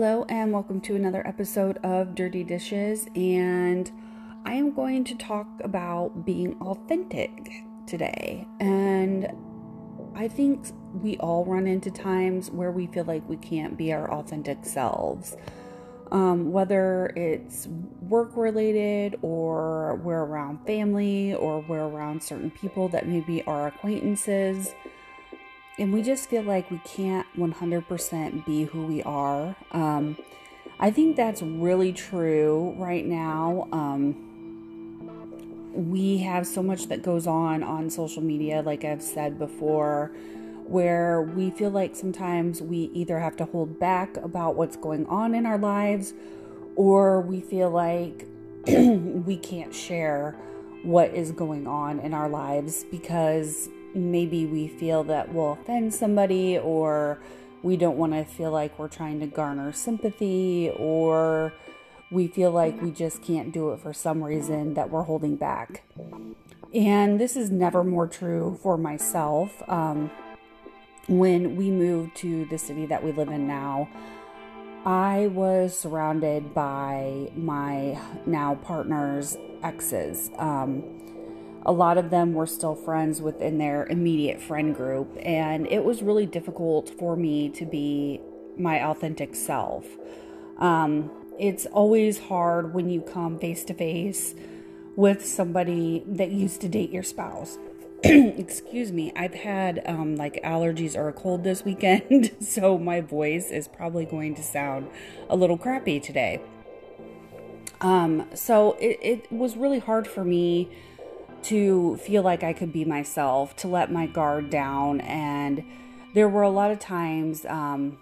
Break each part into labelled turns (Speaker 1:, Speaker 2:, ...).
Speaker 1: Hello, and welcome to another episode of Dirty Dishes. And I am going to talk about being authentic today. And I think we all run into times where we feel like we can't be our authentic selves. Um, whether it's work related, or we're around family, or we're around certain people that maybe are acquaintances and we just feel like we can't 100% be who we are. Um, I think that's really true right now. Um, we have so much that goes on on social media, like I've said before, where we feel like sometimes we either have to hold back about what's going on in our lives or we feel like we can't share what is going on in our lives because maybe we feel that we'll offend somebody or we don't want to feel like we're trying to garner sympathy or we feel like we just can't do it for some reason that we're holding back. And this is never more true for myself. Um, when we moved to the city that we live in now, I was surrounded by my now partner's exes. Um, a lot of them were still friends within their immediate friend group, and it was really difficult for me to be my authentic self. Um, it's always hard when you come face to face with somebody that used to date your spouse. Excuse me, I've had um, like allergies or a cold this weekend, so my voice is probably going to sound a little crappy today. Um, so it, it was really hard for me to feel like I could be myself, to let my guard down. And there were a lot of times um,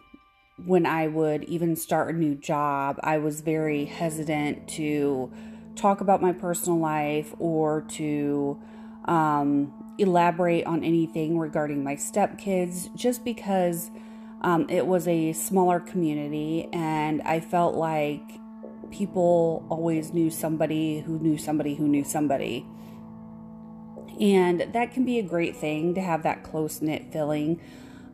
Speaker 1: when I would even start a new job, I was very hesitant to talk about my personal life or to um, elaborate on anything regarding my stepkids just because um, it was a smaller community and I felt like people always knew somebody who knew somebody who knew somebody. And that can be a great thing to have that close knit feeling.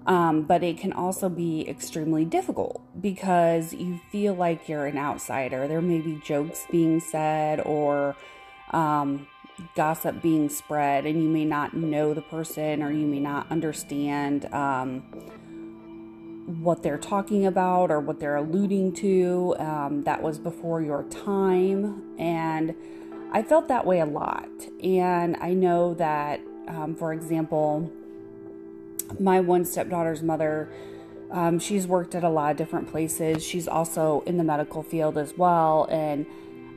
Speaker 1: Um, but it can also be extremely difficult because you feel like you're an outsider. There may be jokes being said or um, gossip being spread, and you may not know the person or you may not understand um, what they're talking about or what they're alluding to. Um, that was before your time. And I felt that way a lot. And I know that, um, for example, my one stepdaughter's mother, um, she's worked at a lot of different places. She's also in the medical field as well. And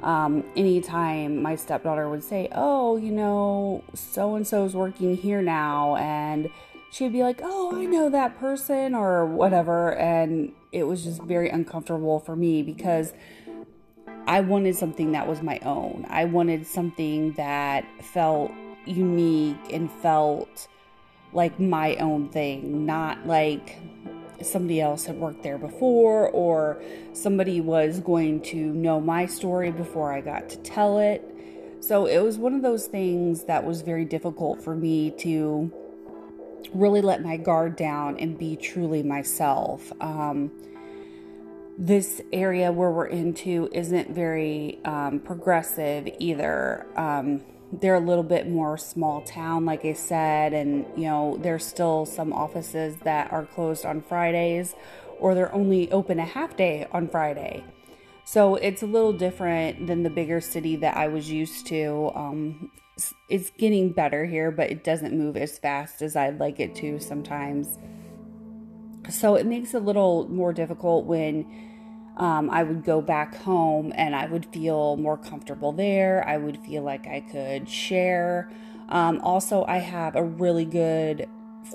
Speaker 1: um, anytime my stepdaughter would say, Oh, you know, so and so's working here now, and she'd be like, Oh, I know that person, or whatever. And it was just very uncomfortable for me because I wanted something that was my own. I wanted something that felt unique and felt like my own thing, not like somebody else had worked there before or somebody was going to know my story before I got to tell it. So it was one of those things that was very difficult for me to really let my guard down and be truly myself. Um, this area where we're into isn't very um, progressive either. Um, they're a little bit more small town, like I said, and you know, there's still some offices that are closed on Fridays or they're only open a half day on Friday. So it's a little different than the bigger city that I was used to. Um, it's getting better here, but it doesn't move as fast as I'd like it to sometimes. So it makes it a little more difficult when um, I would go back home and I would feel more comfortable there. I would feel like I could share. Um, also, I have a really good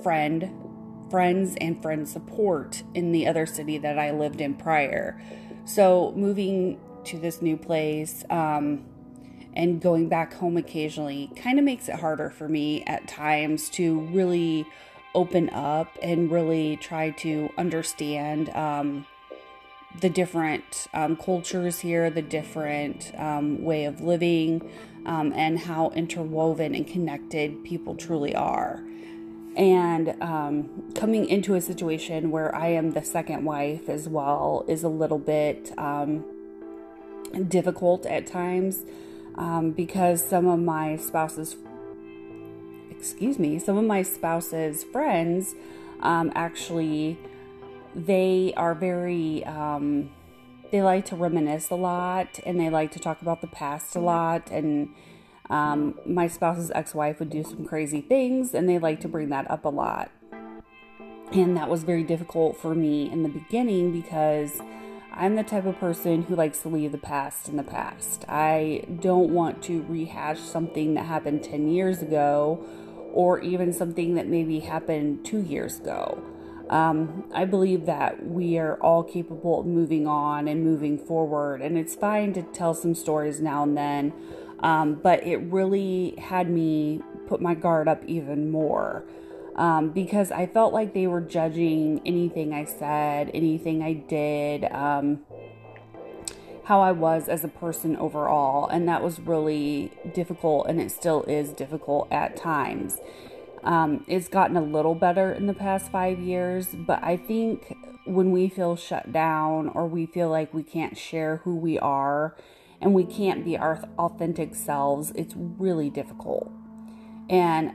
Speaker 1: friend, friends, and friend support in the other city that I lived in prior. So, moving to this new place um, and going back home occasionally kind of makes it harder for me at times to really open up and really try to understand um, the different um, cultures here, the different um, way of living, um, and how interwoven and connected people truly are. And um, coming into a situation where I am the second wife as well is a little bit um, difficult at times um, because some of my spouse's excuse me some of my spouse's friends actually they are very um, they like to reminisce a lot and they like to talk about the past a lot. And um, my spouse's ex-wife would do some crazy things and they like to bring that up a lot. And that was very difficult for me in the beginning because i'm the type of person who likes to leave the past in the past. I don't want to rehash something that happened 10 years ago or even something that maybe happened two years ago um, I believe that we are all capable of moving on and moving forward, and it's fine to tell some stories now and then, um, but it really had me put my guard up even more um, because I felt like they were judging anything I said, anything I did, um, how I was as a person overall, and that was really difficult, and it still is difficult at times. Um, it's gotten a little better in the past five years, but I think when we feel shut down or we feel like we can't share who we are and we can't be our authentic selves, it's really difficult. And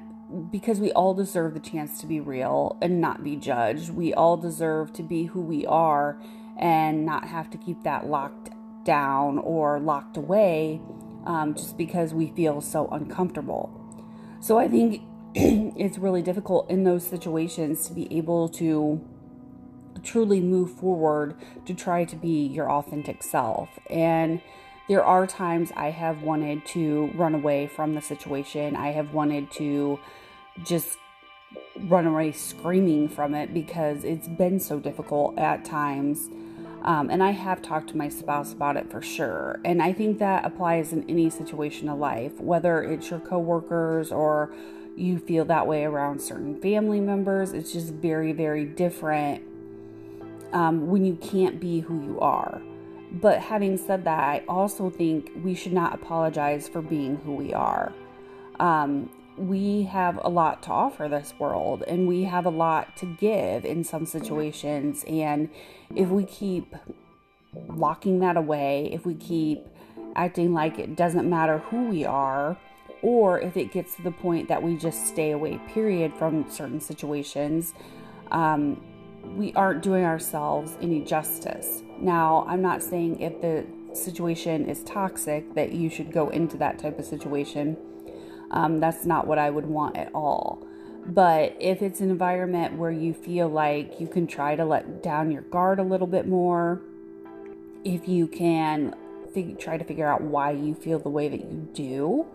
Speaker 1: because we all deserve the chance to be real and not be judged, we all deserve to be who we are and not have to keep that locked down or locked away um, just because we feel so uncomfortable. So I think it's really difficult in those situations to be able to truly move forward to try to be your authentic self. And there are times I have wanted to run away from the situation. I have wanted to just run away screaming from it because it's been so difficult at times. Um, and I have talked to my spouse about it for sure. And I think that applies in any situation of life, whether it's your coworkers or you feel that way around certain family members. It's just very, very different um, when you can't be who you are. But having said that, I also think we should not apologize for being who we are. Um, we have a lot to offer this world and we have a lot to give in some situations. And if we keep locking that away, if we keep acting like it doesn't matter who we are, or if it gets to the point that we just stay away, period, from certain situations, um, we aren't doing ourselves any justice. Now, I'm not saying if the situation is toxic that you should go into that type of situation. Um, that's not what I would want at all. But if it's an environment where you feel like you can try to let down your guard a little bit more, if you can fig- try to figure out why you feel the way that you do,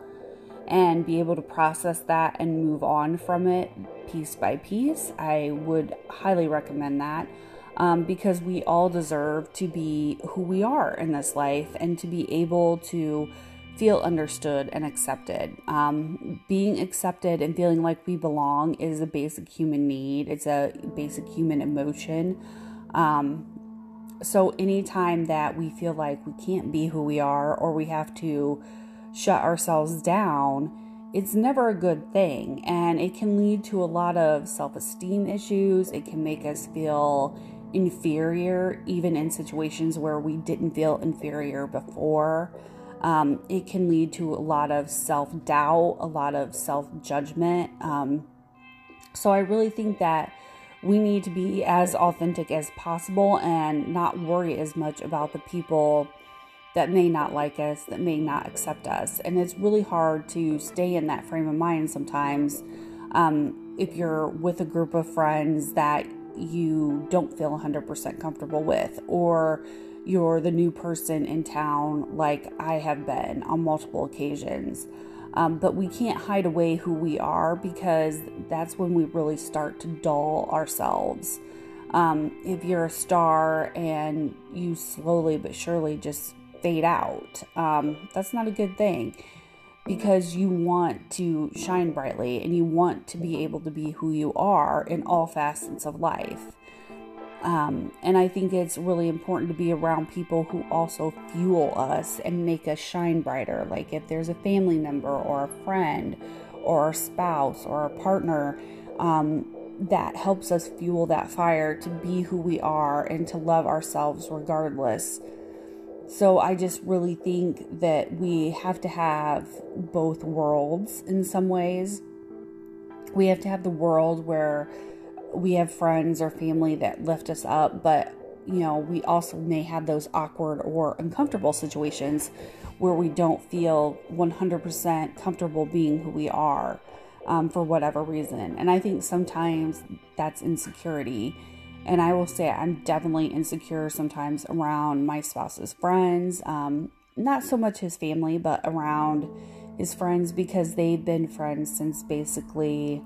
Speaker 1: and be able to process that and move on from it piece by piece, I would highly recommend that. Um, because we all deserve to be who we are in this life and to be able to feel understood and accepted. Um, being accepted and feeling like we belong is a basic human need, it's a basic human emotion. Um, so, anytime that we feel like we can't be who we are or we have to shut ourselves down, it's never a good thing. And it can lead to a lot of self esteem issues. It can make us feel inferior, even in situations where we didn't feel inferior before. Um, it can lead to a lot of self doubt, a lot of self judgment. Um, so I really think that we need to be as authentic as possible and not worry as much about the people that may not like us, that may not accept us. And it's really hard to stay in that frame of mind sometimes um, if you're with a group of friends that you don't feel 100% comfortable with, or you're the new person in town, like I have been on multiple occasions. Um, but we can't hide away who we are because that's when we really start to dull ourselves. Um, if you're a star and you slowly but surely just fade out. Um, that's not a good thing because you want to shine brightly and you want to be able to be who you are in all facets of life. Um, and I think it's really important to be around people who also fuel us and make us shine brighter. Like if there's a family member or a friend or our spouse or our partner um, that helps us fuel that fire to be who we are and to love ourselves regardless. So I just really think that we have to have both worlds in some ways. We have to have the world where we have friends or family that lift us up, but you know, we also may have those awkward or uncomfortable situations where we don't feel 100% comfortable being who we are um, for whatever reason. And I think sometimes that's insecurity. And I will say I'm definitely insecure sometimes around my spouse's friends, um, not so much his family, but around his friends because they've been friends since basically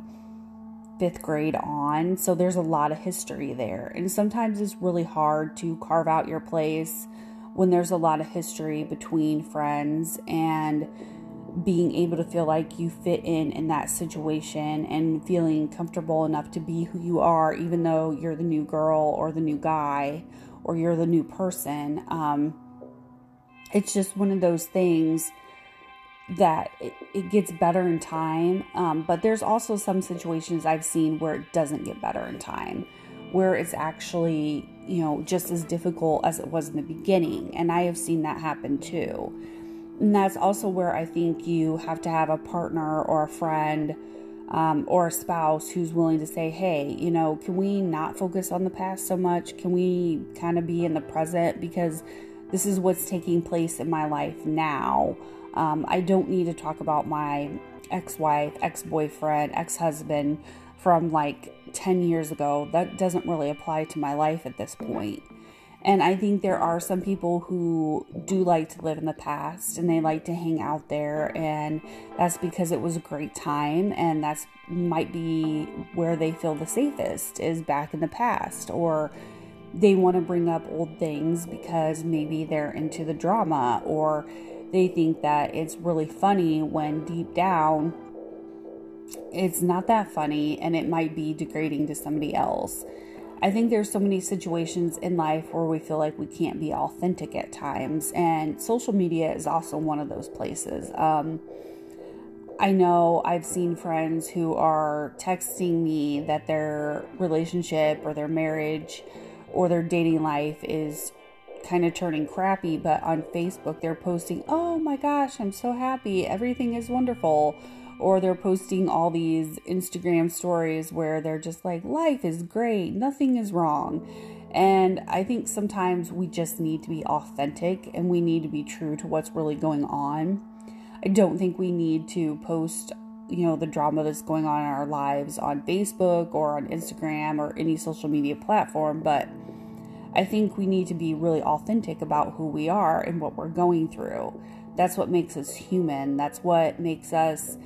Speaker 1: fifth grade on. So there's a lot of history there. And sometimes it's really hard to carve out your place when there's a lot of history between friends and being able to feel like you fit in in that situation and feeling comfortable enough to be who you are, even though you're the new girl or the new guy or you're the new person. Um, it's just one of those things that it, it gets better in time. Um, but there's also some situations I've seen where it doesn't get better in time, where it's actually, you know, just as difficult as it was in the beginning. And I have seen that happen too. And that's also where I think you have to have a partner or a friend um, or a spouse who's willing to say, hey, you know, can we not focus on the past so much? Can we kind of be in the present? Because this is what's taking place in my life now. Um, I don't need to talk about my ex wife, ex boyfriend, ex husband from like 10 years ago. That doesn't really apply to my life at this point. And I think there are some people who do like to live in the past and they like to hang out there and that's because it was a great time and that's might be where they feel the safest is back in the past or they want to bring up old things because maybe they're into the drama or they think that it's really funny when deep down it's not that funny and it might be degrading to somebody else. I think there's so many situations in life where we feel like we can't be authentic at times, and social media is also one of those places. Um, I know I've seen friends who are texting me that their relationship or their marriage or their dating life is kind of turning crappy, but on Facebook they're posting, Oh my gosh, I'm so happy, everything is wonderful or they're posting all these Instagram stories where they're just like, life is great, nothing is wrong. And I think sometimes we just need to be authentic and we need to be true to what's really going on. I don't think we need to post, you know, the drama that's going on in our lives on Facebook or on Instagram or any social media platform, but I think we need to be really authentic about who we are and what we're going through. That's what makes us human. That's what makes us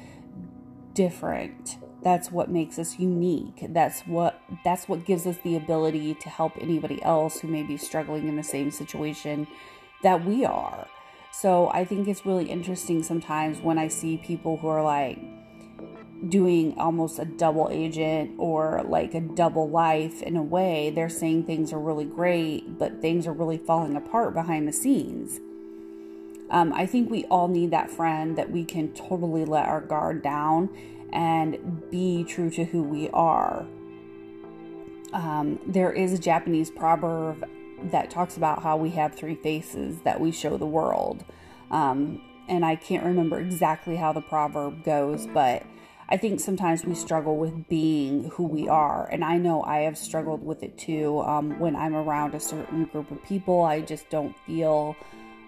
Speaker 1: different. That's what makes us unique. That's what that's what gives us the ability to help anybody else who may be struggling in the same situation that we are. So i think it's really interesting sometimes when i see people who are like doing almost a double agent or like a double life in a way they're saying things are really great but things are really falling apart behind the scenes um, I think we all need that friend that we can totally let our guard down and be true to who we are. Um, there is a Japanese proverb that talks about how we have three faces that we show the world. Um, and I can't remember exactly how the proverb goes, but I think sometimes we struggle with being who we are. And I know I have struggled with it too. Um, when I'm around a certain group of people, I just don't feel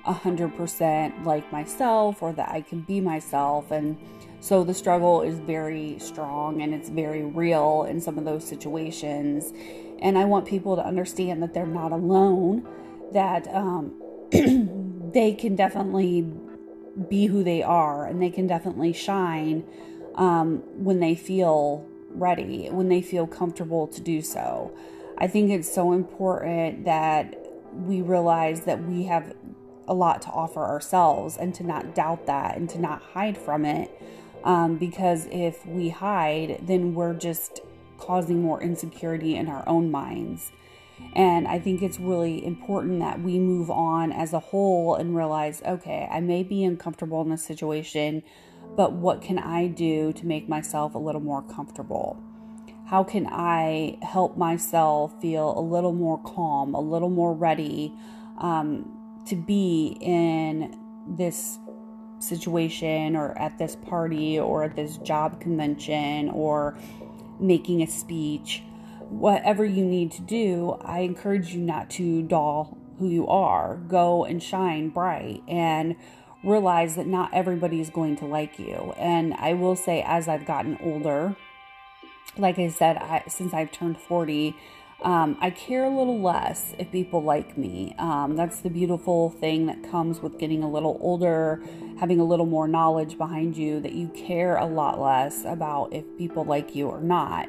Speaker 1: 100% like myself or that I can be myself. And so the struggle is very strong and it's very real in some of those situations. And I want people to understand that they're not alone, that um, they can definitely be who they are and they can definitely shine um, when they feel ready, when they feel comfortable to do so. I think it's so important that we realize that we have a lot to offer ourselves and to not doubt that and to not hide from it. Um, because if we hide, then we're just causing more insecurity in our own minds. And I think it's really important that we move on as a whole and realize okay, I may be uncomfortable in this situation, but what can I do to make myself a little more comfortable? How can I help myself feel a little more calm, a little more ready um, to be in this situation or at this party or at this job convention or making a speech? Whatever you need to do, I encourage you not to doll who you are. Go and shine bright and realize that not everybody is going to like you. And I will say, as I've gotten older, like I said, I, since I've turned 40, um, I care a little less if people like me. Um, that's the beautiful thing that comes with getting a little older, having a little more knowledge behind you, that you care a lot less about if people like you or not.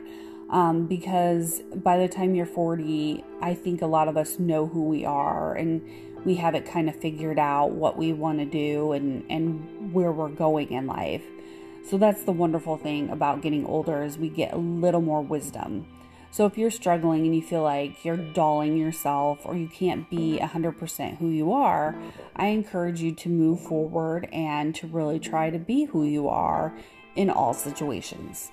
Speaker 1: Um, because by the time you're 40, I think a lot of us know who we are and we have it kind of figured out what we want to do and, and where we're going in life. So that's the wonderful thing about getting older is we get a little more wisdom. So if you're struggling and you feel like you're dulling yourself or you can't be 100% who you are, I encourage you to move forward and to really try to be who you are in all situations.